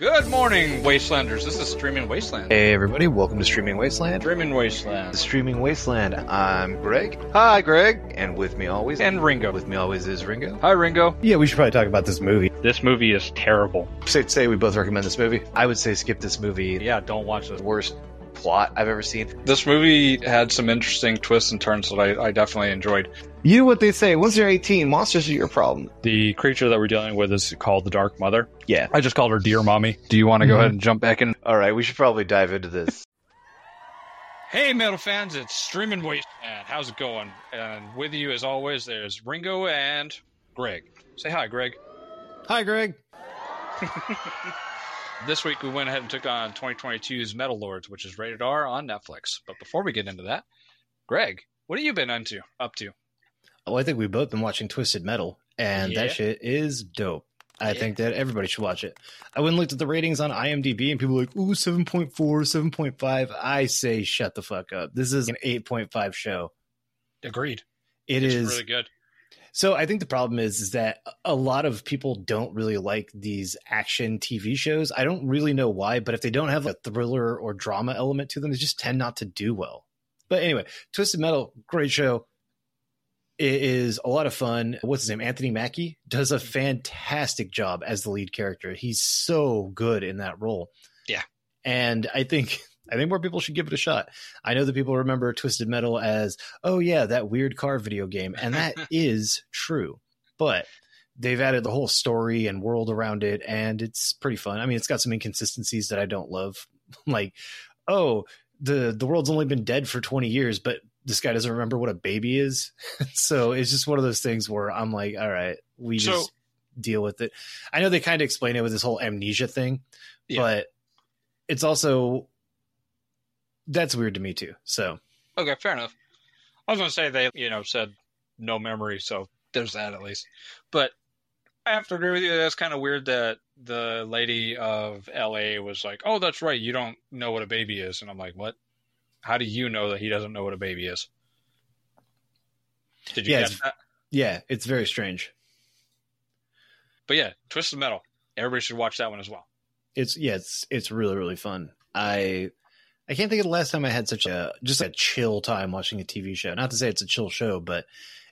Good morning, Wastelanders. This is Streaming Wasteland. Hey everybody, welcome to Streaming Wasteland. Streaming Wasteland. Streaming Wasteland. I'm Greg. Hi, Greg. And with me always, And Ringo. with me always is Ringo. Hi, Ringo. Yeah, we should probably talk about this movie. This movie is terrible. Say, say we both recommend this movie. I would say skip this movie. Yeah, don't watch this. Worst plot I've ever seen. This movie had some interesting twists and turns that I, I definitely enjoyed. You know what they say? Once you're 18, monsters are your problem. The creature that we're dealing with is called the Dark Mother. Yeah. I just called her Dear Mommy. Do you want to go Mhm. ahead and jump back in? All right, we should probably dive into this. Hey, metal fans, it's Streaming Wasteland. How's it going? And with you, as always, there's Ringo and Greg. Say hi, Greg. Hi, Greg. This week, we went ahead and took on 2022's Metal Lords, which is rated R on Netflix. But before we get into that, Greg, what have you been into? Up to? Well, I think we've both been watching Twisted Metal, and Yeah. that shit is dope. I Yeah. think that everybody should watch it. I went and looked at the ratings on IMDb, and people were like, ooh, 7.4, 7.5. I say, shut the fuck up. This is an 8.5 show. Agreed. It it's is really good. So I think the problem is is that a lot of people don't really like these action TV shows. I don't really know why, but if they don't have a thriller or drama element to them, they just tend not to do well. But anyway, Twisted Metal, great show. It is a lot of fun. What's his name? Anthony Mackie does a fantastic job as the lead character. He's so good in that role. Yeah. And I think I think more people should give it a shot. I know that people remember Twisted Metal as, oh yeah, that weird car video game, and that is true. But they've added the whole story and world around it, and it's pretty fun. I mean, it's got some inconsistencies that I don't love, like, oh, the the world's only been dead for twenty years, but this guy doesn't remember what a baby is. so it's just one of those things where I'm like, all right, we So- just deal with it. I know they kind of explain it with this whole amnesia thing, Yeah. but it's also that's weird to me too. So Okay, fair enough. I was going to say they, you know, said no memory, so there's that at least. But I have to agree with you. That's kind of weird that the lady of LA was like, "Oh, that's right. You don't know what a baby is," and I'm like, "What? How do you know that he doesn't know what a baby is?" Did you Yeah, it's- that? yeah, it's very strange. But yeah, Twisted Metal. Everybody should watch that one as well. It's yeah, it's it's really really fun. I I can't think of the last time I had such a just a chill time watching a TV show. Not to say it's a chill show, but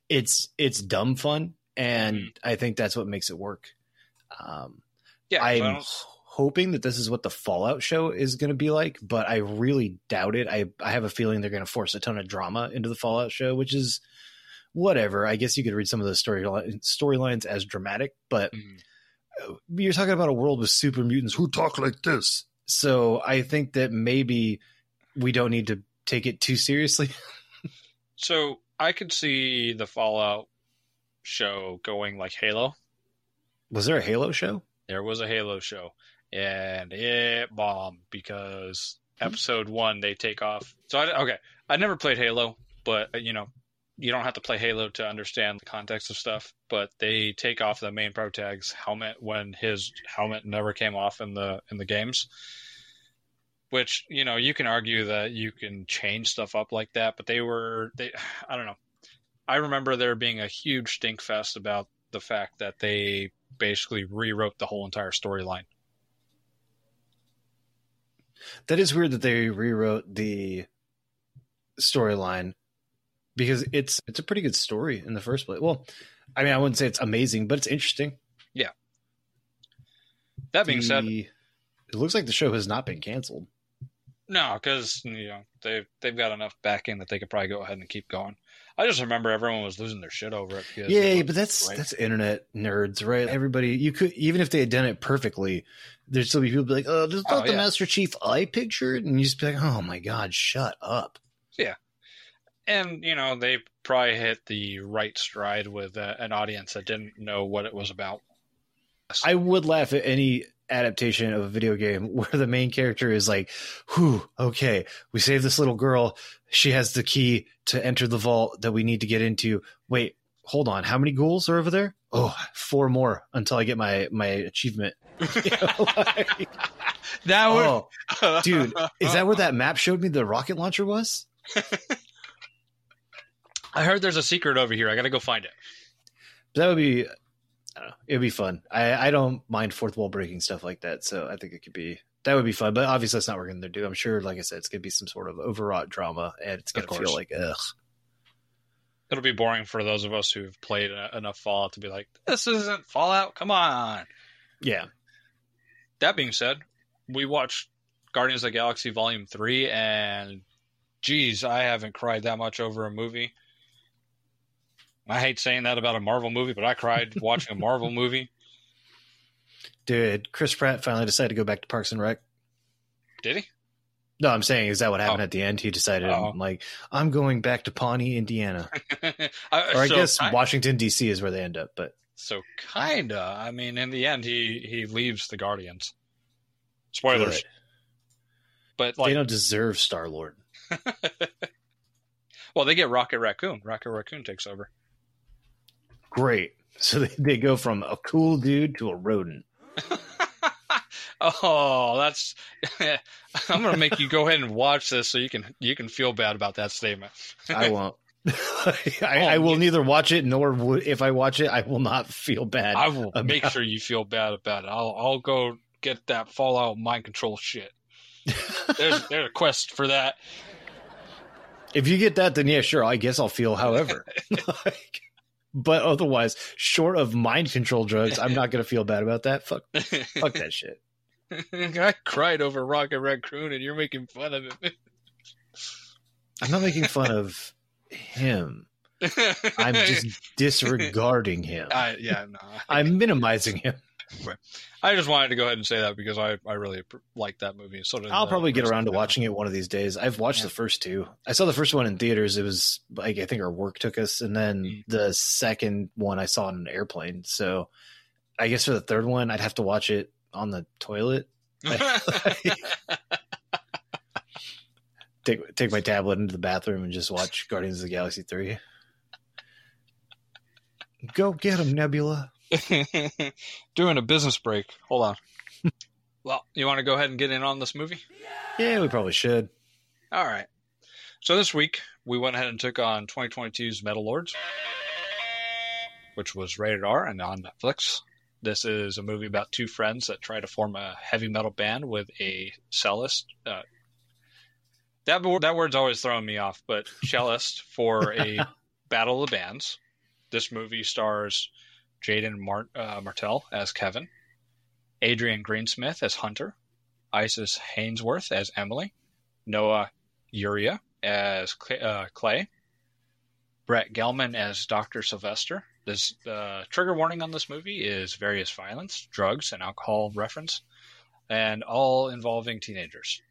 it's it's dumb fun, and I think that's what makes it work. Um, Yeah, I'm hoping that this is what the Fallout show is going to be like, but I really doubt it. I I have a feeling they're going to force a ton of drama into the Fallout show, which is whatever. I guess you could read some of those story storylines as dramatic, but Mhm. you're talking about a world with super mutants who talk like this. So I think that maybe we don't need to take it too seriously. So I could see the Fallout show going like Halo. Was there a Halo show? there was a Halo show, and it bombed because episode one they take off. So I okay, I never played Halo, but uh, you know, you don't have to play Halo to understand the context of stuff. But they take off the main protag's helmet when his helmet never came off in the in the games. Which you know you can argue that you can change stuff up like that, but they were they I don't know. I remember there being a huge stink fest about the fact that they basically rewrote the whole entire storyline. That is weird that they rewrote the storyline because it's it's a pretty good story in the first place. Well, I mean, I wouldn't say it's amazing, but it's interesting. Yeah. That being said, it looks like the show has not been canceled. no, because you know they've they've got enough backing that they could probably go ahead and keep going. I just remember everyone was losing their shit over it. Yeah, but that's great. that's internet nerds, right? Everybody, you could even if they had done it perfectly, there'd still be people be like, "Oh, this is Oh, not the yeah. Master Chief I pictured," and you just be like, "Oh my god, shut up." Yeah, and you know they probably hit the right stride with uh, an audience that didn't know what it was about. I would laugh at any adaptation of a video game where the main character is like, "Whew, okay, we saved this little girl. She has the key to enter the vault that we need to get into. Wait, hold on, how many ghouls are over there? Oh, four more until I get my my achievement." You know, like- that would, oh, dude, is that where that map showed me the rocket launcher was? I heard there's a secret over here. I got to go find it. That would be. I don't know. It'd be fun. I, I don't mind fourth wall breaking stuff like that, so I think it could be that would be fun. But obviously, that's not what we're going to do. I'm sure, like I said, it's going to be some sort of overwrought drama, and it's going to feel like ugh. It'll be boring for those of us who've played enough Fallout to be like, this isn't Fallout. Come on. Yeah, That being said, we watched Guardians of the Galaxy Volume 3, and geez, I haven't cried that much over a movie. I hate saying that about a Marvel movie, but I cried watching a Marvel movie. dude. Chris Pratt finally decided to go back to Parks and Rec. Did he? No, I'm saying is that what happened Oh. at the end? He decided, Oh. like, I'm going back to Pawnee, Indiana, I, or I so guess ki- Washington D.C. is where they end up. But so kinda. I mean, in the end, he he leaves the Guardians. Spoilers, good. but they don't deserve Star Lord. well, they get Rocket Raccoon. Rocket Raccoon takes over. Great. So they, they go from a cool dude to a rodent. oh, that's. I'm gonna make you go ahead and watch this so you can you can feel bad about that statement. I won't. I, oh, I will neither watch it nor would, if I watch it, I will not feel bad. I will about- make sure you feel bad about it. I'll I'll go get that Fallout mind control shit. There's there's a quest for that. if you get that, then yeah, sure. I guess I'll feel however. Like, but otherwise, short of mind control drugs, I'm not going to feel bad about that. Fuck, fuck that shit. I cried over Rocket Raccoon, and you're making fun of it. I'm not making fun of him. I'm just disregarding him. I, yeah, no. I'm minimizing him. I just wanted to go ahead and say that because I, I really like that movie. So I'll probably get around to watching it one of these days. I've watched Yeah. the first two. I saw the first one in theaters. It was like I think our work took us, and then Mm. the second one I saw on an airplane. So I guess for the third one, I'd have to watch it on the toilet. Take take my tablet into the bathroom and just watch Guardians of the Galaxy three. Go get him, Nebula. Doing a business break. Hold on. well, you want to go ahead and get in on this movie? Yeah, we probably should. All right. So this week we went ahead and took on 2022's Metal Lords, which was rated R and on Netflix. This is a movie about two friends that try to form a heavy metal band with a cellist. Uh, that that word's always throwing me off, but cellist for a battle of the bands. This movie stars Jaeden Mart- uh, Martell as Kevin, Adrian Greensmith as Hunter, Isis Hainsworth as Emily, Noah Urrea as Clay, uh, Clay, Brett Gelman as Dr. Sylvester. This uh, trigger warning on this movie is various violence, drugs, and alcohol reference, and all involving teenagers.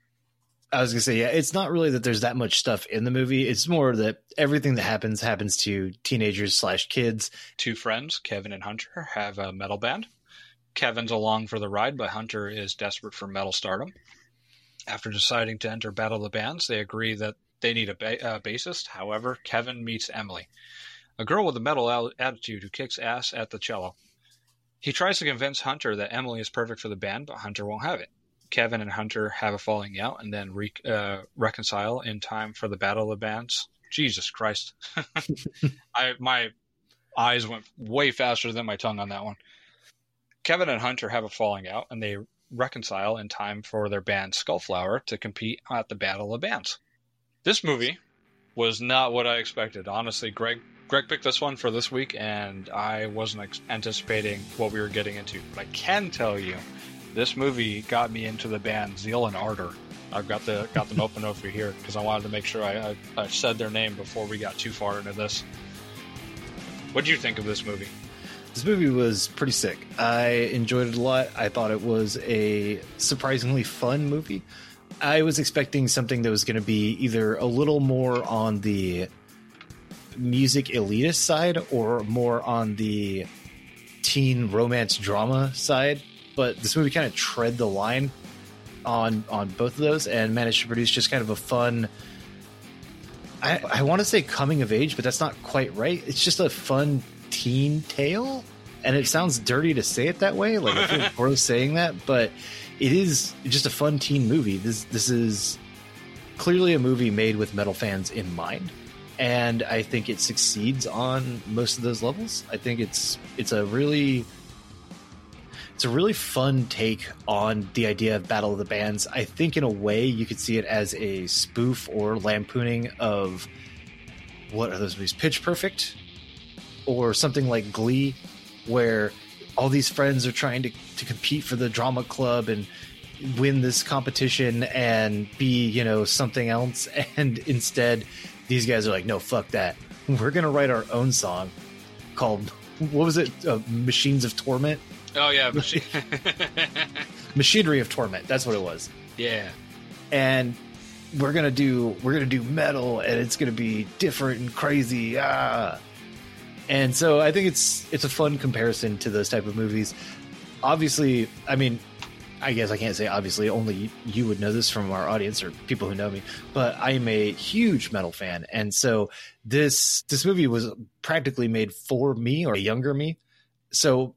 I was gonna say, yeah, it's not really that there's that much stuff in the movie. It's more that everything that happens happens to teenagers slash kids. Two friends, Kevin and Hunter, have a metal band. Kevin's along for the ride, but Hunter is desperate for metal stardom. After deciding to enter Battle of the Bands, they agree that they need a ba- uh, bassist. However, Kevin meets Emily, a girl with a metal al- attitude who kicks ass at the cello. He tries to convince Hunter that Emily is perfect for the band, but Hunter won't have it. Kevin and Hunter have a falling out and then re- uh, reconcile in time for the Battle of Bands. Jesus Christ. I my eyes went way faster than my tongue on that one. Kevin and Hunter have a falling out and they reconcile in time for their band Skullflower to compete at the Battle of Bands. This movie was not what I expected. Honestly, Greg Greg picked this one for this week and I wasn't anticipating what we were getting into. But I can tell you this movie got me into the band Zeal and Ardor. I've got the got them open over here because I wanted to make sure I, I, I said their name before we got too far into this. What do you think of this movie? This movie was pretty sick. I enjoyed it a lot. I thought it was a surprisingly fun movie. I was expecting something that was going to be either a little more on the music elitist side or more on the teen romance drama side, but this movie kind of tread the line on on both of those and managed to produce just kind of a fun I, I want to say coming of age, but that's not quite right. It's just a fun teen tale, and it sounds dirty to say it that way. Like I feel gross saying that, but it is just a fun teen movie. This this is clearly a movie made with metal fans in mind, and I think it succeeds on most of those levels. I think it's it's a really it's a really fun take on the idea of Battle of the Bands. I think in a way you could see it as a spoof or lampooning of what are those movies? Pitch Perfect or something like Glee, where all these friends are trying to, to compete for the drama club and win this competition and be, you know, something else. And instead, these guys are like, no, fuck that. We're going to write our own song called, what was it? Uh, Machines of Torment? Oh yeah, machine. Machinery of Torment. That's what it was. yeah. And we're gonna do we're gonna do metal, and it's gonna be different and crazy. Ah. And so I think it's it's a fun comparison to those type of movies. Obviously, I mean, I guess I can't say obviously. Only you would know this from our audience or people who know me. But I am a huge metal fan, and so this this movie was practically made for me or a younger me. So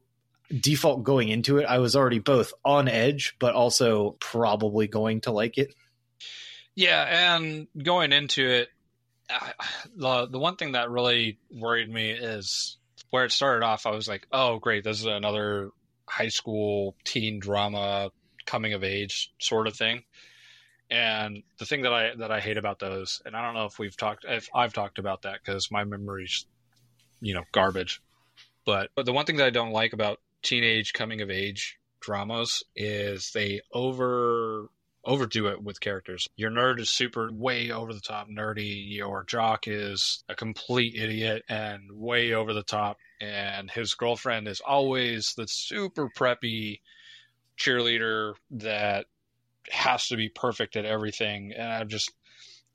default going into it, I was already both on edge, but also probably going to like it. Yeah, and going into it, I- the the one thing that really worried me is where it started off. I was like, "Oh, great! This is another high school teen drama, coming of age sort of thing." And the thing that I that I hate about those, and I don't know if we've talked, if I've talked about that because my memory's, you know, garbage. But but the one thing that I don't like about teenage coming of age dramas is they over overdo it with characters. Your nerd is super way over the top nerdy. Your jock is a complete idiot and way over the top. And his girlfriend is always the super preppy cheerleader that has to be perfect at everything. And I just,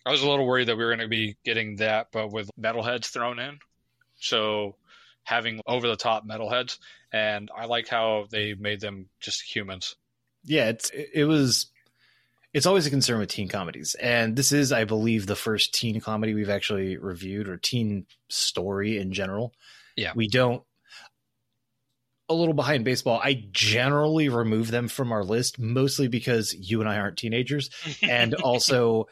I was a little worried that we were going to be getting that, but with metalheads thrown in. So having over the top metalheads. And I like how they made them just humans. yeah, it's it was it's always a concern with teen comedies. And this is, I believe, the first teen comedy we've actually reviewed or teen story in general. Yeah. We don't a little behind baseball. I generally remove them from our list mostly because you and I aren't teenagers. And also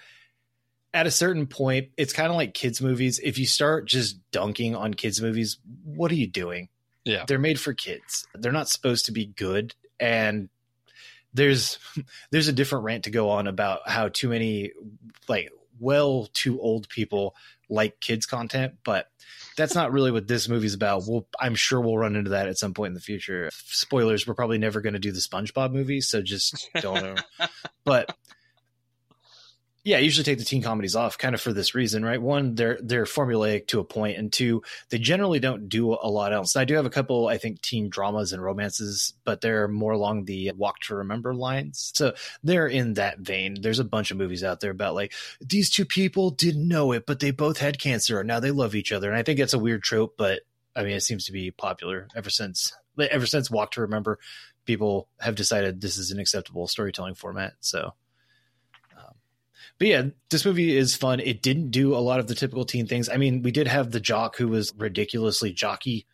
at a certain point, it's kind of like kids movies. If you start just dunking on kids movies, what are you doing? Yeah. They're made for kids. They're not supposed to be good and there's there's a different rant to go on about how too many like well too old people like kids content, but that's not really what this movie's about. We'll, I'm sure we'll run into that at some point in the future. Spoilers: We're probably never going to do the SpongeBob movie, so just don't. know. but yeah, I usually take the teen comedies off, kind of for this reason, right? One, they're they're formulaic to a point, and two, they generally don't do a lot else. I do have a couple, I think, teen dramas and romances, but they're more along the walk to remember lines. So they're in that vein. There's a bunch of movies out there about like these two people didn't know it, but they both had cancer, and now they love each other. And I think that's a weird trope, but I mean, it seems to be popular ever since ever since Walk to Remember. People have decided this is an acceptable storytelling format. So but yeah, this movie is fun. It didn't do a lot of the typical teen things. I mean, we did have the jock who was ridiculously jockey.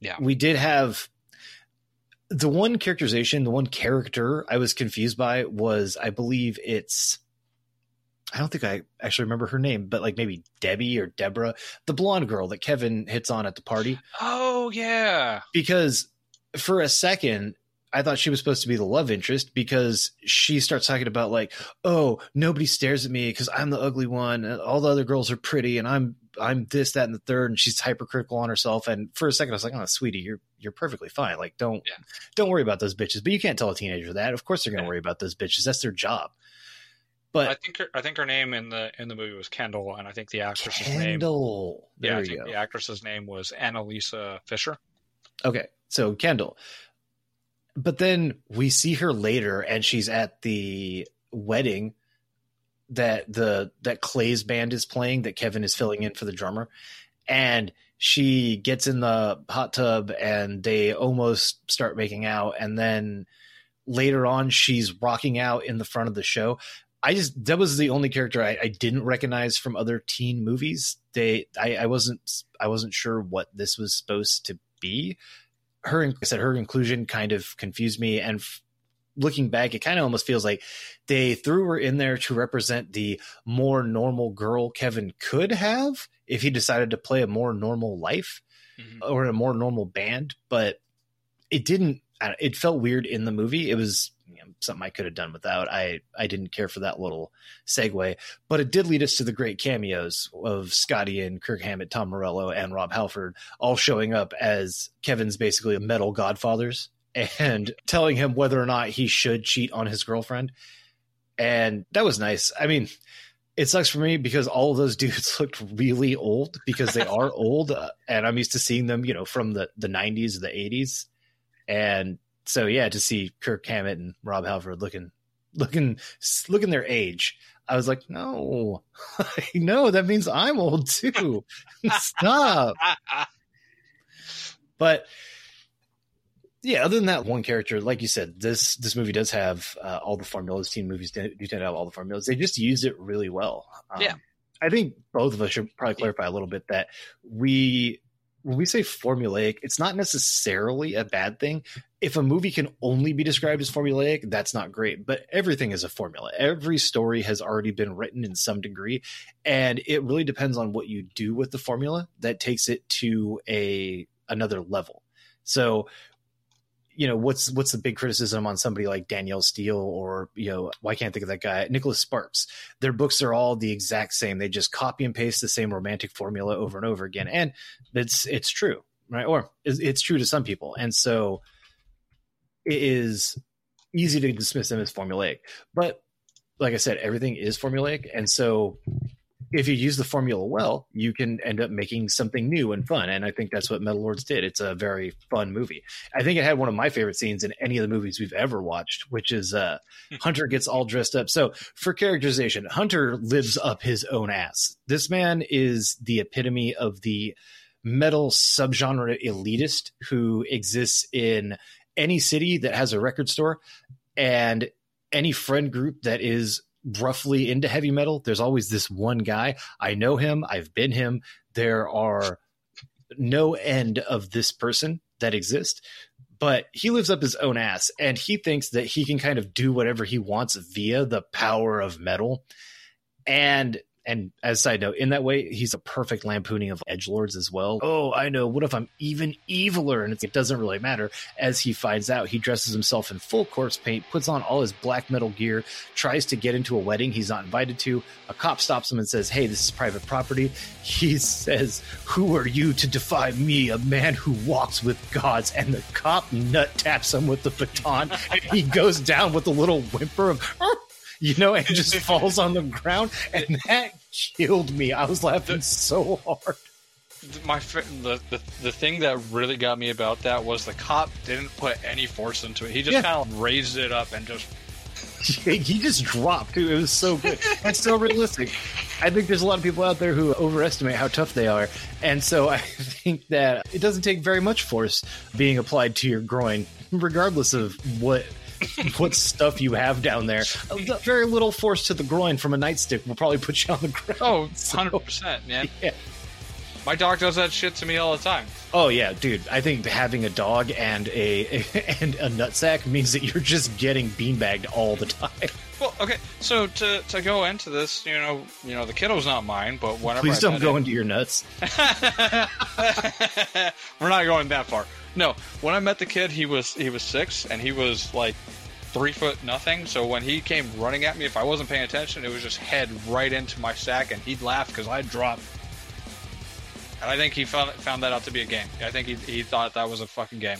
Yeah. We did have the one characterization, the one character I was confused by was I believe it's I don't think I actually remember her name, but like maybe Debbie or Deborah, the blonde girl that Kevin hits on at the party. Oh yeah. Because for a second, I thought she was supposed to be the love interest because she starts talking about like, oh, nobody stares at me because I'm the ugly one, and all the other girls are pretty, and I'm I'm this, that, and the third, and she's hypercritical on herself. And for a second, I was like, oh, sweetie, you're you're perfectly fine. Like, don't Yeah. don't worry about those bitches. But you can't tell a teenager that. Of course, they're gonna Yeah. worry about those bitches. That's their job. But I think her, I think her name in the in the movie was Kendall, and I think the actress's name. Kendall, there Yeah, I think go. the actress's name was Analesa Fisher. Okay, so Kendall. But then we see her later and she's at the wedding that the that Clay's band is playing that Kevin is filling in for the drummer and she gets in the hot tub and they almost start making out and then later on she's rocking out in the front of the show. I just that was the only character I, I didn't recognize from other teen movies. They I, I wasn't I wasn't sure what this was supposed to be her I said her inclusion kind of confused me and f- looking back it kind of almost feels like they threw her in there to represent the more normal girl Kevin could have if he decided to play a more normal life Mhm. or in a more normal band but it didn't It felt weird in the movie. It was you know, something I could have done without. I I didn't care for that little segue, but it did lead us to the great cameos of Scott Ian Kirk Hammett, Tom Morello, and Rob Halford all showing up as Kevin's basically a metal godfathers and telling him whether or not he should cheat on his girlfriend. And that was nice. I mean, it sucks for me because all of those dudes looked really old because they are old, uh, and I'm used to seeing them, you know, from the the 90s or the 80s, and so yeah, to see Kirk Hammett and Rob Halford looking looking looking their age, I was like, no, no, that means I'm old too. Stop. But yeah, other than that one character, like you said, this this movie does have uh, all the formulas. Teen movies do tend to have all the formulas. They just use it really well. Um, Yeah. I think both of us should probably clarify a little bit that we when we say formulaic, it's not necessarily a bad thing. If a movie can only be described as formulaic, that's not great. But everything is a formula. Every story has already been written in some degree, and it really depends on what you do with the formula that takes it to a another level. So, you know, what's what's the big criticism on somebody like Danielle Steel or you know, why can't I think of that guy Nicholas Sparks? Their books are all the exact same. They just copy and paste the same romantic formula over and over again, and it's it's true, right? Or it's, it's true to some people, and so it is easy to dismiss them as formulaic. But like I said, everything is formulaic, and so if you use the formula well, you can end up making something new and fun. And I think that's what Metal Lords did. It's a very fun movie. I think it had one of my favorite scenes in any of the movies we've ever watched, which is uh, Hunter gets all dressed up. So for characterization, Hunter lives up his own ass. This man is the epitome of the metal subgenre elitist who exists in any city that has a record store and any friend group that is roughly into heavy metal, there's always this one guy. I know him, I've been him. There are no end of this person that exist, but he lives up his own ass and he thinks that he can kind of do whatever he wants via the power of metal. And and as side note, in that way, he's a perfect lampooning of edge lords as well. Oh, I know. What if I'm even eviler? And it doesn't really matter. As he finds out, he dresses himself in full corpse paint, puts on all his black metal gear, tries to get into a wedding he's not invited to. A cop stops him and says, Hey, this is private property. He says, Who are you to defy me, a man who walks with gods? And the cop nut taps him with the baton. and he goes down with a little whimper of, you know, and just falls on the ground. And that killed me. I was laughing so hard. my the, the the thing that really got me about that was the cop didn't put any force into it. He just Yeah. kind of raised it up and just he just dropped too. It was so good and so realistic. I think there's a lot of people out there who overestimate how tough they are, and so I think that it doesn't take very much force being applied to your groin, regardless of what what stuff you have down there. Very little force to the groin from a nightstick will probably put you on the ground. oh 100 percent man. Yeah. My dog does that shit to me all the time. Oh yeah, dude. I think having a dog and a and a nutsack means that you're just getting beanbagged all the time. Well, okay, so to, to go into this, you know, you know, the kiddo's not mine, but whenever Please I don't go into your nuts. We're not going that far. No, when I met the kid, he was he was six, and he was like three foot nothing. So when he came running at me, if I wasn't paying attention, it was just head right into my sack, and he'd laugh because I'd drop. And I think he found found that out to be a game. I think he he thought that was a fucking game.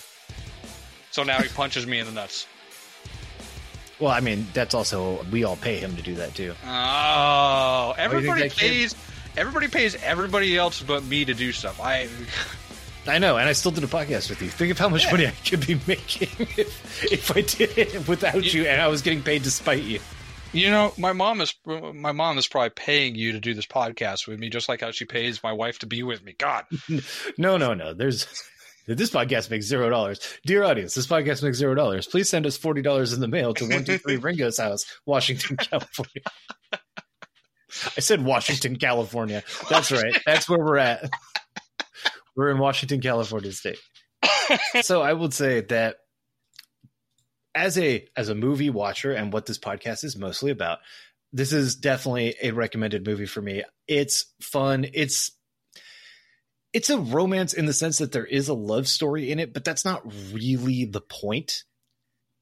So now he punches me in the nuts. Well, I mean, that's also we all pay him to do that too. Oh, everybody kid- pays. Everybody pays everybody else but me to do stuff. I I know, and I still did a podcast with you. Think of how much Yeah. money I could be making if if I did it without you, and I was getting paid despite you. You know, my mom is my mom is probably paying you to do this podcast with me, just like how she pays my wife to be with me. God, No, no, no. There's this podcast makes zero dollars. Dear audience, this podcast makes zero dollars. Please send us forty dollars in the mail to one two three Ringo's house, Washington, California. I said Washington, California. That's right. That's where we're at. We're in Washington, California state. So I would say that as a as a movie watcher and what this podcast is mostly about, this is definitely a recommended movie for me. It's fun. It's it's a romance in the sense that there is a love story in it, but that's not really the point.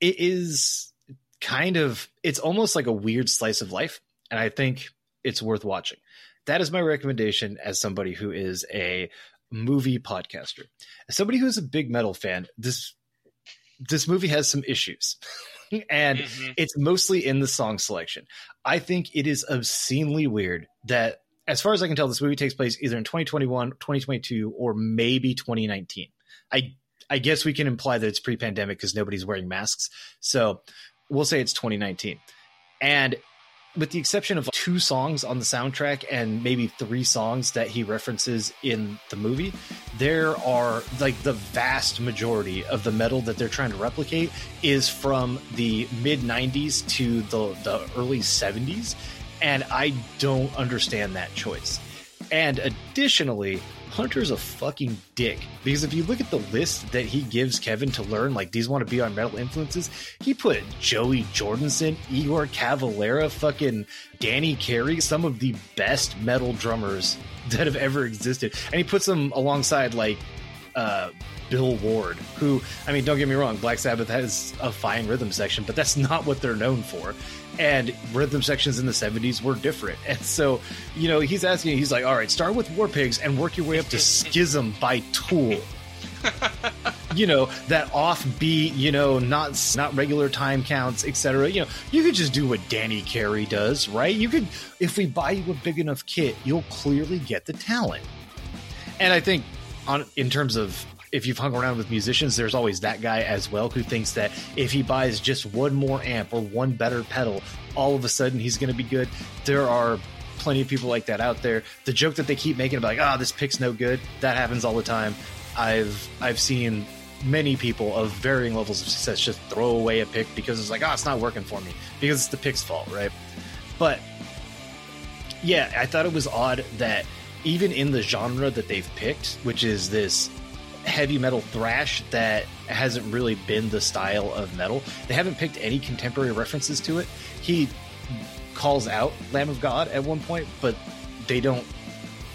It is kind of it's almost like a weird slice of life, and I think it's worth watching. That is my recommendation as somebody who is a movie podcaster. As somebody who is a big metal fan, this this movie has some issues. and Mhm. it's mostly in the song selection. I think it is obscenely weird that, as far as I can tell, this movie takes place either in 2021, 2022, or maybe 2019. I I guess we can imply that it's pre-pandemic because nobody's wearing masks. So we'll say it's 2019. And with the exception of two songs on the soundtrack and maybe three songs that he references in the movie, there are like the vast majority of the metal that they're trying to replicate is from the mid 90s to the, the early 70s. And I don't understand that choice. And additionally, Hunter's a fucking dick because if you look at the list that he gives Kevin to learn, like these want to be on metal influences, he put Joey Jordison, Igor Cavalera, fucking Danny Carey, some of the best metal drummers that have ever existed, and he puts them alongside like uh, Bill Ward, who I mean, don't get me wrong, Black Sabbath has a fine rhythm section, but that's not what they're known for. And rhythm sections in the 70s were different. And so, you know, he's asking, he's like, all right, start with War Pigs and work your way up to Schism by Tool. you know, that offbeat, you know, not not regular time counts, etc. You know, you could just do what Danny Carey does, right? You could if we buy you a big enough kit, you'll clearly get the talent. And I think on in terms of if you've hung around with musicians, there's always that guy as well who thinks that if he buys just one more amp or one better pedal, all of a sudden he's going to be good. There are plenty of people like that out there. The joke that they keep making about like, "Ah, this pick's no good," that happens all the time. I've I've seen many people of varying levels of success just throw away a pick because it's like, "Oh, it's not working for me," because it's the pick's fault, right? But yeah, I thought it was odd that even in the genre that they've picked, which is this heavy metal thrash that hasn't really been the style of metal, they haven't picked any contemporary references to it. He calls out Lamb of God at one point, but they don't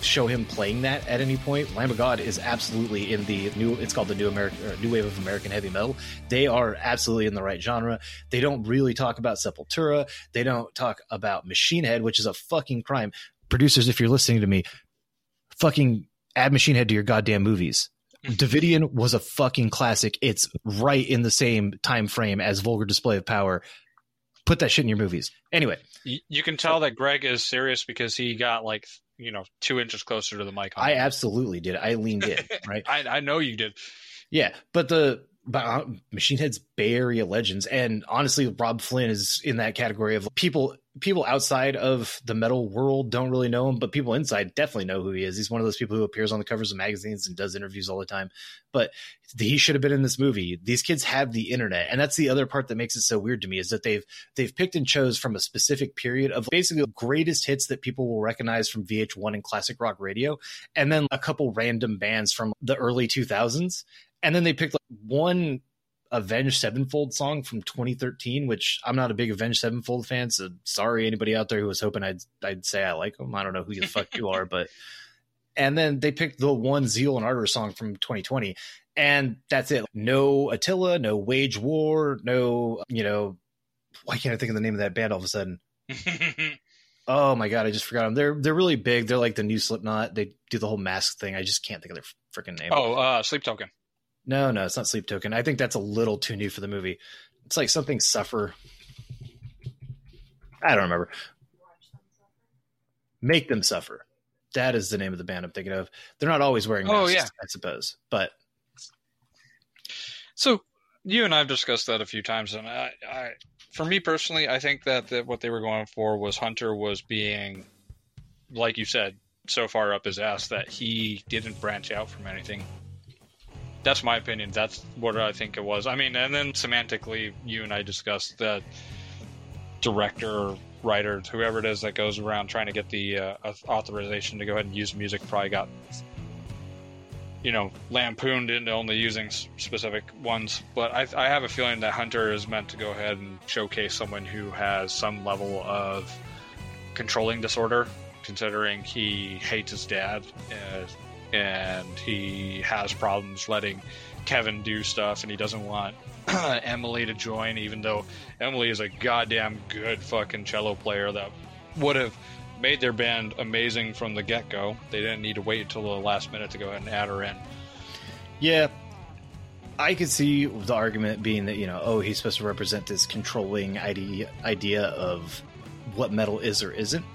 show him playing that at any point. Lamb of God is absolutely in the new. It's called the new American, new wave of American heavy metal. They are absolutely in the right genre. They don't really talk about Sepultura. They don't talk about Machine Head, which is a fucking crime. Producers, if you're listening to me, fucking add Machine Head to your goddamn movies. Davidian was a fucking classic. It's right in the same time frame as Vulgar Display of Power. Put that shit in your movies. Anyway, You, can tell that Greg is serious because he got like you know two inches closer to the mic. on I absolutely did. I leaned in, right? I, I know you did. Yeah, but the but uh, Machine Head's Bay Area legends, and honestly, Robb Flynn is in that category of people. People outside of the metal world don't really know him, but people inside definitely know who he is. He's one of those people who appears on the covers of magazines and does interviews all the time. But he should have been in this movie. These kids have the internet, and that's the other part that makes it so weird to me is that they've they've picked and chose from a specific period of basically the greatest hits that people will recognize from VH1 and classic rock radio, and then a couple random bands from the early 2000s and then they picked like one Avenged Sevenfold song from 2013, which I'm not a big Avenged Sevenfold fan. So sorry, anybody out there who was hoping I'd I'd say I like them. I don't know who the fuck you are, but and then they picked the one Zeal and Ardor song from 2020, and that's it. No Attila, no Wage War, no you know. Why can't I think of the name of that band all of a sudden? Oh my god, I just forgot them. They're they're really big. They're like the new Slipknot. They do the whole mask thing. I just can't think of their freaking name. oh, uh, sleep token. No, no, it's not Sleep Token. I think that's a little too new for the movie. It's like something suffer. I don't remember. Make them suffer. That is the name of the band I'm thinking of. They're not always wearing Oh, masks, yeah. I suppose. But So you and I have discussed that a few times, and I, I for me personally, I think that, that what they were going for was Hunter was being, like you said, so far up his ass that he didn't branch out from anything. That's my opinion. That's what I think it was. I mean, and then semantically, you and I discussed that director, writer, whoever it is that goes around trying to get the uh, authorization to go ahead and use music probably got you know lampooned into only using specific ones but I, I have a feeling that hunter is meant to go ahead and showcase someone who has some level of controlling disorder considering he hates his dad uh, and he has problems letting Kevin do stuff, and he doesn't want Emily to join, even though Emily is a goddamn good fucking cello player that would have made their band amazing from the get go. They didn't need to wait until the last minute to go ahead and add her in. Yeah. I could see the argument being that, you know, oh, he's supposed to represent this controlling idea, idea of what metal is or isn't.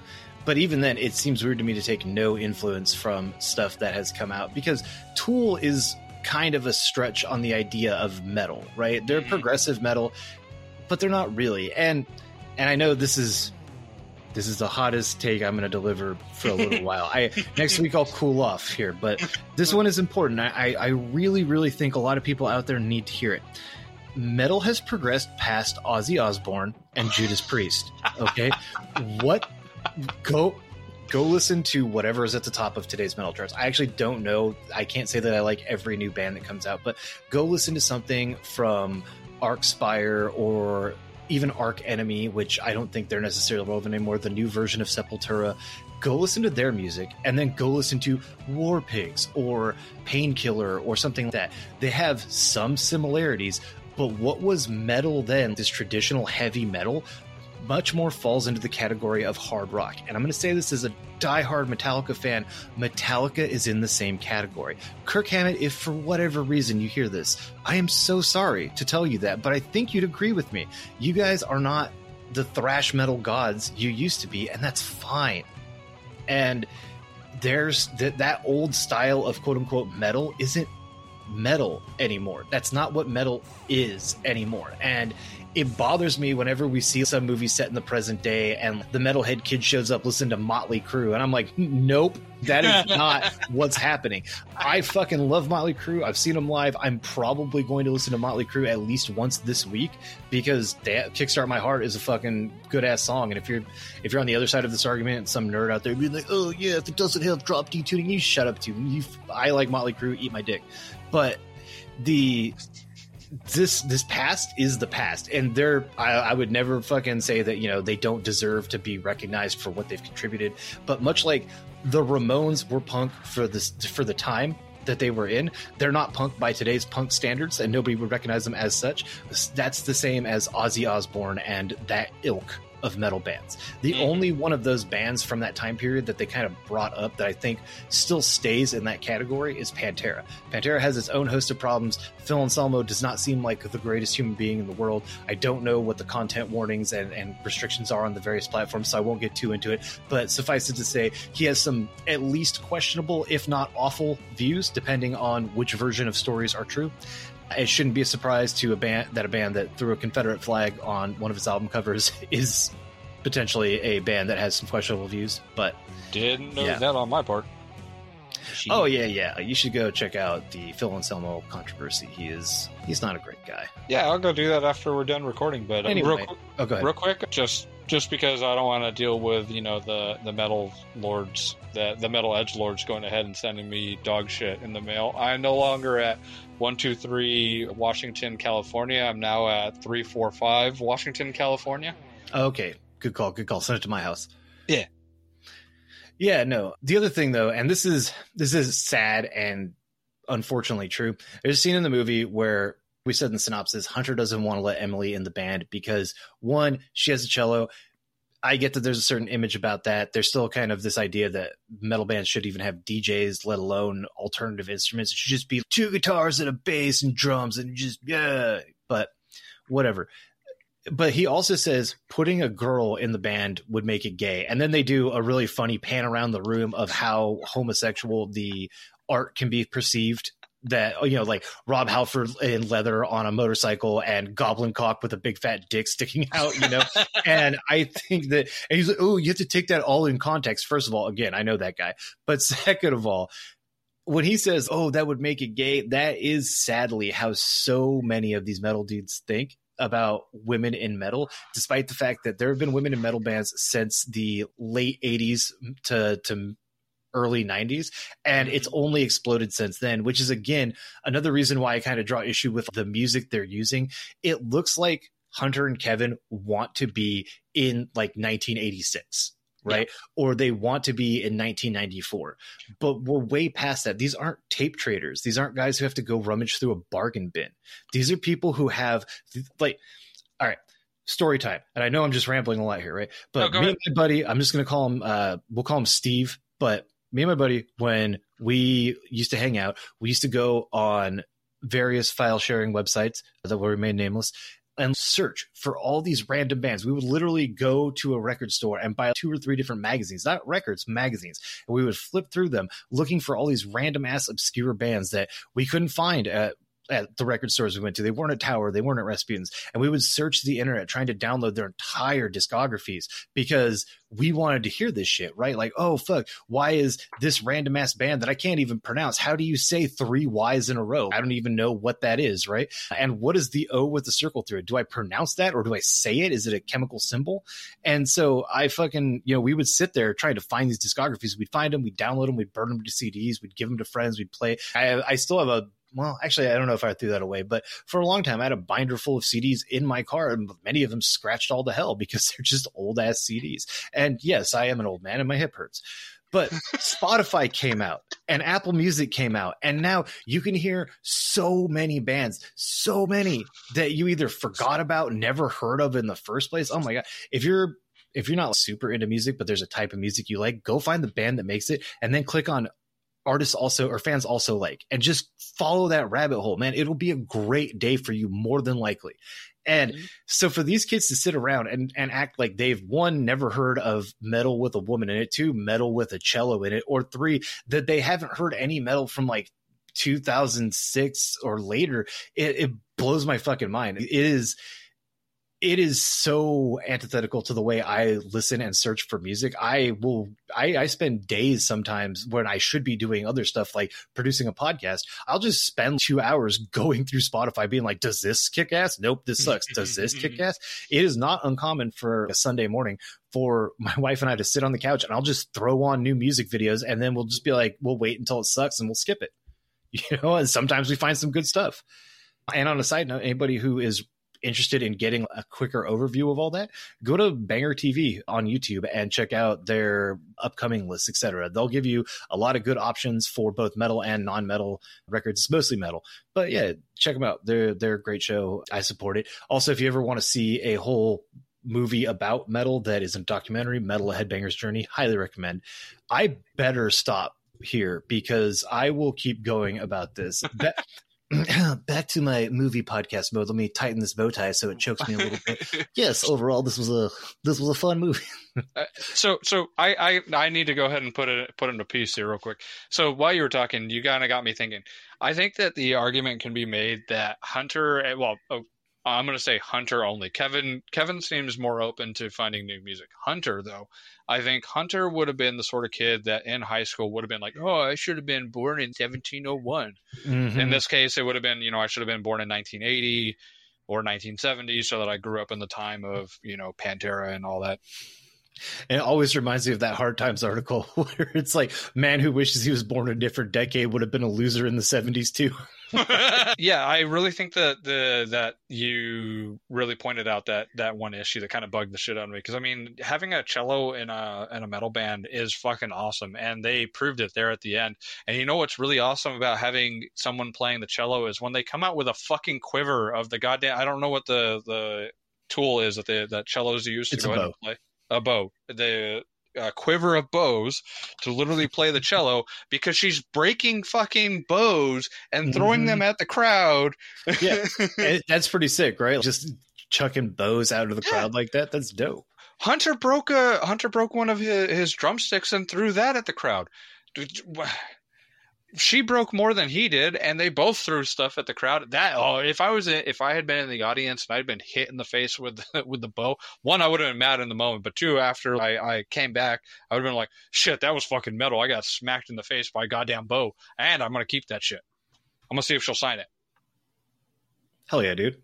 But even then, it seems weird to me to take no influence from stuff that has come out because Tool is kind of a stretch on the idea of metal, right? They're Mhm. progressive metal, but they're not really. And and I know this is this is the hottest take I'm going to deliver for a little while. I next week I'll cool off here, but this one is important. I, I I really really think a lot of people out there need to hear it. Metal has progressed past Ozzy Osbourne and Judas Priest. Okay, what go go listen to whatever is at the top of today's metal charts. I actually don't know. I can't say that I like every new band that comes out, but go listen to something from Archspire or even Arch Enemy, which I don't think they're necessarily relevant anymore. The new version of Sepultura. Go listen to their music and then go listen to War Pigs or Painkiller or something like that. They have some similarities, but what was metal then, this traditional heavy metal, much more falls into the category of hard rock. And I'm going to say this as a diehard Metallica fan Metallica is in the same category. Kirk Hammett, if for whatever reason you hear this, I am so sorry to tell you that, but I think you'd agree with me. You guys are not the thrash metal gods you used to be, and that's fine. And there's that that old style of quote unquote metal isn't metal anymore. That's not what metal is anymore. And it bothers me whenever we see some movie set in the present day and the metalhead kid shows up listening to Motley Crue and I'm like, nope, that is not what's happening. I fucking love Motley Crue. I've seen them live. I'm probably going to listen to Motley Crue at least once this week because they, "Kickstart My Heart" is a fucking good ass song. And if you're if you're on the other side of this argument, some nerd out there being like, "Oh yeah, if it doesn't have drop D tuning, you shut up too." You, I like Motley Crue. Eat my dick. But the this this past is the past. And they're I, I would never fucking say that you know they don't deserve to be recognized for what they've contributed. But much like the ramones were punk for this for the time that they were in they're not punk by today's punk standards and nobody would recognize them as such. That's the same as ozzy osbourne and that ilk of metal bands. The Mhm. only one of those bands from that time period that they kind of brought up that I think still stays in that category is Pantera. Pantera has its own host of problems. Phil Anselmo does not seem like the greatest human being in the world. I don't know what the content warnings and, and restrictions are on the various platforms, so I won't get too into it. But suffice it to say, he has some at least questionable, if not awful, views, depending on which version of stories are true. It shouldn't be a surprise to a band that a band that threw a Confederate flag on one of his album covers is potentially a band that has some questionable views. But Didn't know Yeah. that on my part. oh yeah, yeah, you should go check out the Phil Anselmo controversy. He is he's not a great guy. Yeah, I'll go do that after we're done recording. But uh, Anyway. real, Oh, real quick, just just because I don't want to deal with you know the the metal lords, the the metal edge lords going ahead and sending me dog shit in the mail. I'm no longer at one two three Washington, California. I'm now at three four five Washington, California. Okay, good call. Good call. Send it to my house. Yeah. Yeah, no. The other thing though, and this is this is sad and unfortunately true. There's a scene in the movie where we said in the synopsis, Hunter doesn't want to let Emily in the band because one, she has a cello. I get that there's a certain image about that. There's still kind of this idea that metal bands should even have DJs, let alone alternative instruments. It should just be two guitars and a bass and drums and just yeah. But whatever but he also says putting a girl in the band would make it gay. And then they do a really funny pan around the room of how homosexual the art can be perceived. That you know, like Rob Halford in leather on a motorcycle and Goblin Cock with a big fat dick sticking out, you know. and I think that and he's like, oh, you have to take that all in context. First of all, again, I know that guy, but second of all, when he says, "Oh, that would make it gay," that is sadly how so many of these metal dudes think about women in metal, despite the fact that there have been women in metal bands since the late 80s to, to early 90s, and it's only exploded since then, which is again another reason why I kind of draw issue with the music they're using. It looks like Hunter and Kevin want to be in like 1986 right? Or they want to be in 1994. But we're way past that. These aren't tape traders. These aren't guys who have to go rummage through a bargain bin. These are people who have like all right, story time. And I know I'm just rambling a lot here, right? But No, me ahead. and my buddy, I'm just gonna call him uh we'll call him Steve, but me and my buddy, when we used to hang out, we used to go on various file sharing websites that will remain nameless and search for all these random bands. We would literally go to a record store and buy two or three different magazines, not records, magazines. And we would flip through them looking for all these random ass obscure bands that we couldn't find at at the record stores we went to. They weren't at Tower, they weren't at Rasputin's. And we would search the internet trying to download their entire discographies because we wanted to hear this shit, right? Like, oh fuck, why is this random ass band that I can't even pronounce? How do you say three Y's in a row? I don't even know what that is, right? And what is the O with the circle through it? Do I pronounce that or do I say it? Is it a chemical symbol? And so I fucking, you know, we would sit there trying to find these discographies. We'd find them, we'd download them, we'd burn them to CDs, we'd give them to friends, we'd play. I, I still have a well, actually, I don't know if I threw that away, but for a long time, I had a binder full of CDs in my car, and many of them scratched all the hell because they're just old ass CDs. And yes, I am an old man, and my hip hurts. But Spotify came out and Apple Music came out, and now you can hear so many bands, so many that you either forgot about, never heard of in the first place. Oh my god! If you're if you're not super into music, but there's a type of music you like, go find the band that makes it, and then click on artists also or fans also like and just follow that rabbit hole man. It'll be a great day for you more than likely. And Mhm. so for these kids to sit around and, and act like they've one never heard of metal with a woman in it two metal with a cello in it or three that they haven't heard any metal from like 2006 or later it, it blows my fucking mind. It is it is so antithetical to the way I listen and search for music. I will, I, I spend days sometimes when I should be doing other stuff like producing a podcast. I'll just spend two hours going through Spotify being like, does this kick ass? Nope, this sucks. Does this kick ass? It is not uncommon for a Sunday morning for my wife and I to sit on the couch and I'll just throw on new music videos and then we'll just be like, we'll wait until it sucks and we'll skip it. You know, and sometimes we find some good stuff. And on a side note, anybody who is interested in getting a quicker overview of all that, go to Banger TV on YouTube and check out their upcoming lists, etc. They'll give you a lot of good options for both metal and non-metal records. It's mostly metal, but yeah, check them out. They're they're a great show. I support it. Also, if you ever want to see a whole movie about metal that is a documentary, Metal a Headbanger's Journey, highly recommend. I better stop here because I will keep going about this. Ba- Back to my movie podcast mode. Let me tighten this bow tie so it chokes me a little bit. Yes, overall, this was a this was a fun movie. so so I, I I need to go ahead and put it put into piece here real quick. So while you were talking, you kind of got me thinking. I think that the argument can be made that Hunter, eh, well, oh, I'm going to say Hunter only. Kevin Kevin seems more open to finding new music. Hunter though, I think Hunter would have been the sort of kid that in high school would have been like, oh, I should have been born in 1701. Mm-hmm. In this case, it would have been, you know, I should have been born in 1980 or 1970 so that I grew up in the time of, you know, Pantera and all that. And it always reminds me of that Hard Times article where it's like, man who wishes he was born a different decade would have been a loser in the 70s too. yeah, I really think that the that you really pointed out that that one issue that kind of bugged the shit out of me because I mean having a cello in a in a metal band is fucking awesome and they proved it there at the end. And you know what's really awesome about having someone playing the cello is when they come out with a fucking quiver of the goddamn I don't know what the the tool is that the that cellos use to It's go a ahead and play a bow the uh, quiver of bows to literally play the cello because she's breaking fucking bows and throwing Mhm. them at the crowd. Yeah. That's pretty sick, right? Just chucking bows out of the Yeah. crowd like that. That's dope. Hunter broke a Hunter broke one of his, his drumsticks and threw that at the crowd. She broke more than he did, and they both threw stuff at the crowd. That oh, if I was in, if I had been in the audience and I'd been hit in the face with with the bow, one I would have been mad in the moment, but two after I, I came back, I would have been like, shit, that was fucking metal. I got smacked in the face by a goddamn bow, and I'm gonna keep that shit. I'm gonna see if she'll sign it. Hell yeah, dude.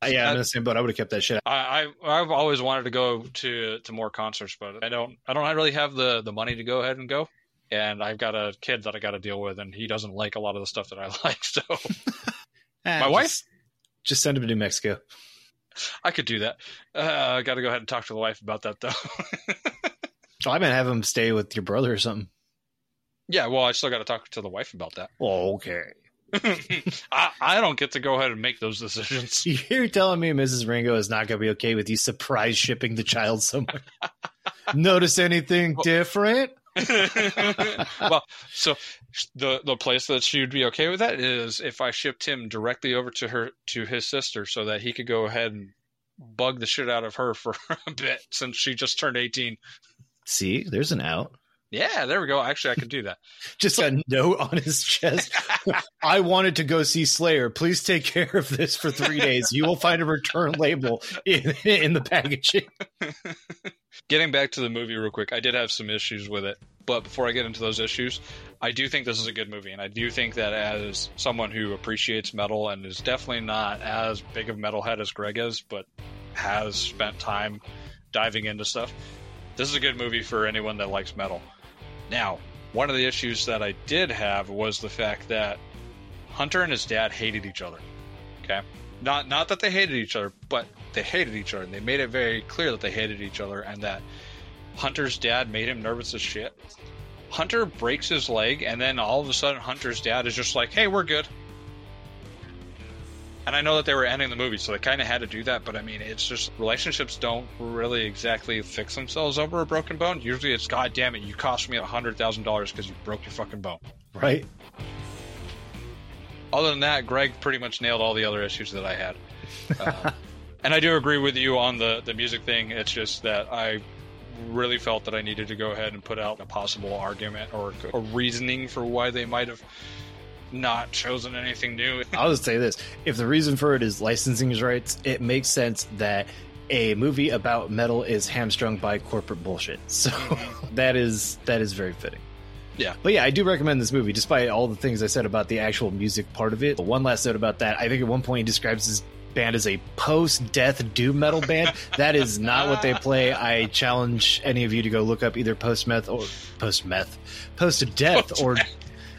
Uh, yeah, I'm in the same boat. I would have kept that shit. I, I I've always wanted to go to to more concerts, but I don't I don't really have the the money to go ahead and go. And I've got a kid that I got to deal with, and he doesn't like a lot of the stuff that I like. So Ah, My wife? just- Just send him to New Mexico. I could do that. Uh, I got to go ahead and talk to the wife about that, though. Oh, I might have him stay with your brother or something. Yeah, well, I still got to talk to the wife about that. Oh, okay. I, I don't get to go ahead and make those decisions. You're telling me Mrs. Ringo is not going to be okay with you surprise shipping the child somewhere? Notice anything different? well, so the the place that she would be okay with that is if I shipped him directly over to her to his sister, so that he could go ahead and bug the shit out of her for a bit since she just turned eighteen. See, there's an out. Yeah, there we go. Actually, I could do that. Just a note on his chest. I wanted to go see Slayer. Please take care of this for three days. You will find a return label in, in the packaging. Getting back to the movie real quick, I did have some issues with it. But before I get into those issues, I do think this is a good movie. And I do think that as someone who appreciates metal and is definitely not as big of a metalhead as Greg is, but has spent time diving into stuff, this is a good movie for anyone that likes metal. Now, one of the issues that I did have was the fact that Hunter and his dad hated each other. Okay? Not not that they hated each other, but they hated each other and they made it very clear that they hated each other and that Hunter's dad made him nervous as shit. Hunter breaks his leg and then all of a sudden Hunter's dad is just like, "Hey, we're good." And I know that they were ending the movie, so they kind of had to do that. But I mean, it's just relationships don't really exactly fix themselves over a broken bone. Usually, it's God damn it, you cost me a hundred thousand dollars because you broke your fucking bone. Right. Other than that, Greg pretty much nailed all the other issues that I had. Uh, and I do agree with you on the the music thing. It's just that I really felt that I needed to go ahead and put out a possible argument or a reasoning for why they might have not chosen anything new. I'll just say this: if the reason for it is licensing rights, it makes sense that a movie about metal is hamstrung by corporate bullshit. So mm-hmm. that is that is very fitting. Yeah. But yeah, I do recommend this movie, despite all the things I said about the actual music part of it. But one last note about that: I think at one point he describes his band as a post-death doom metal band. that is not what they play. I challenge any of you to go look up either post-meth or post-meth, post-death, or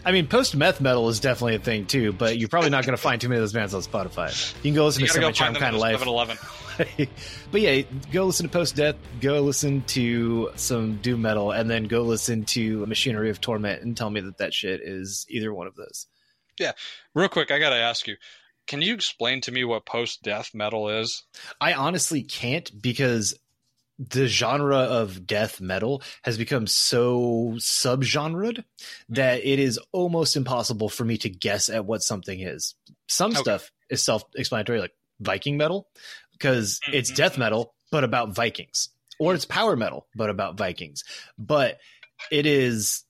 I mean, post meth metal is definitely a thing too, but you're probably not going to find too many of those bands on Spotify. You can go listen You to gotta semi-charm Kind of Life. 7-Eleven. but yeah, go listen to Post Death, go listen to some doom metal, and then go listen to Machinery of Torment and tell me that that shit is either one of those. Yeah. Real quick, I got to ask you. Can you explain to me what post-death metal is? I honestly can't because the genre of death metal has become so subgenred that it is almost impossible for me to guess at what something is. Some Okay. stuff is self-explanatory, like Viking metal, because it's Mhm. death metal but about Vikings, or it's power metal but about Vikings. But it is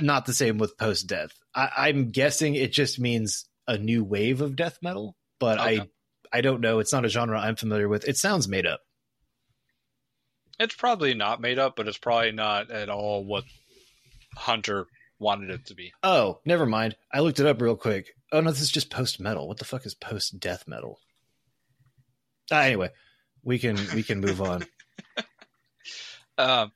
not the same with post-death. I, I'm guessing it just means a new wave of death metal, but I I don't know. It's not a genre I'm familiar with. It sounds made up. It's probably not made up, but it's probably not at all what Hunter wanted it to be. Oh, never mind. I looked it up real quick. Oh no, this is just post metal. What the fuck is post death metal? Ah, anyway, we can we can move on. Um,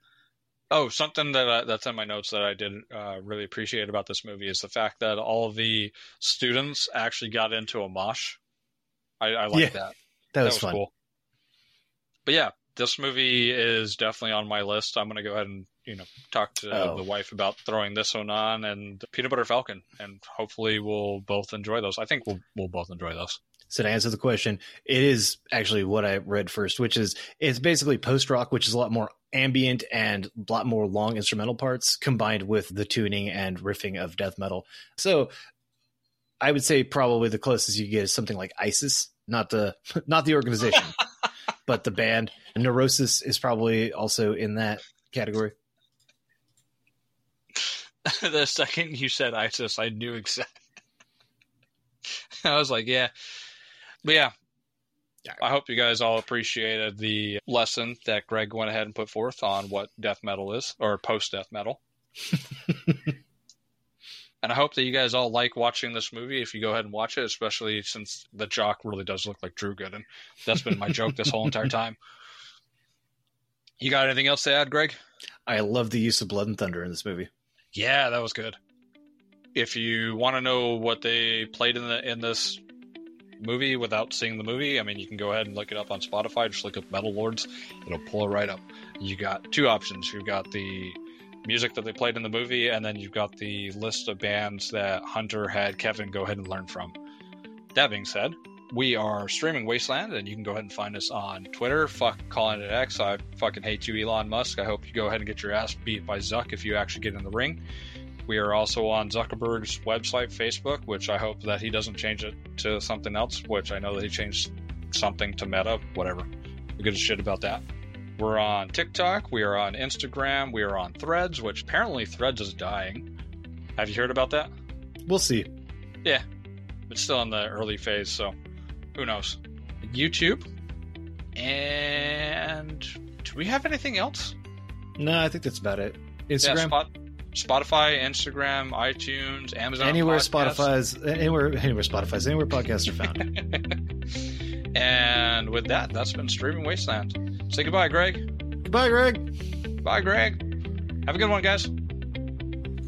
oh, something that I, that's in my notes that I did uh, really appreciate about this movie is the fact that all the students actually got into a mosh. I, I like Yeah, that. That was, fun. cool. But yeah, this movie is definitely on my list. I'm going to go ahead and you know talk to Oh. the wife about throwing this one on and Peanut Butter Falcon, and hopefully we'll both enjoy those. I think we'll we'll both enjoy those. So to answer the question, it is actually what I read first, which is it's basically post rock, which is a lot more ambient and a lot more long instrumental parts combined with the tuning and riffing of death metal. So I would say probably the closest you get is something like ISIS, not the not the organization, but the band. Neurosis is probably also in that category. the second you said ISIS, I knew exactly. I was like, yeah, but yeah. I hope you guys all appreciated the lesson that Greg went ahead and put forth on what death metal is or post death metal. and I hope that you guys all like watching this movie if you go ahead and watch it, especially since the jock really does look like Drew Gooden. That's been my joke this whole entire time. You got anything else to add, Greg? I love the use of blood and thunder in this movie. Yeah, that was good. If you want to know what they played in the in this movie without seeing the movie, I mean, you can go ahead and look it up on Spotify. Just look up Metal Lords; it'll pull it right up. You got two options. You've got the music that they played in the movie, and then you've got the list of bands that Hunter had Kevin go ahead and learn from. That being said, we are streaming Wasteland, and you can go ahead and find us on Twitter. Fuck calling it X. I fucking hate you, Elon Musk. I hope you go ahead and get your ass beat by Zuck if you actually get in the ring. We are also on Zuckerberg's website, Facebook, which I hope that he doesn't change it to something else, which I know that he changed something to Meta, whatever. We give a shit about that. We're on TikTok, we are on Instagram, we are on Threads, which apparently Threads is dying. Have you heard about that? We'll see. Yeah, it's still in the early phase, so who knows? YouTube, and do we have anything else? No, I think that's about it. Instagram. Yeah, Spot, Spotify, Instagram, iTunes, Amazon. anywhere Podcasts. Spotify's anywhere anywhere Spotify's anywhere podcasts are found. and with that, that's been Streaming Wasteland. Say goodbye, Greg. Goodbye, Greg. Bye, Greg. Have a good one, guys.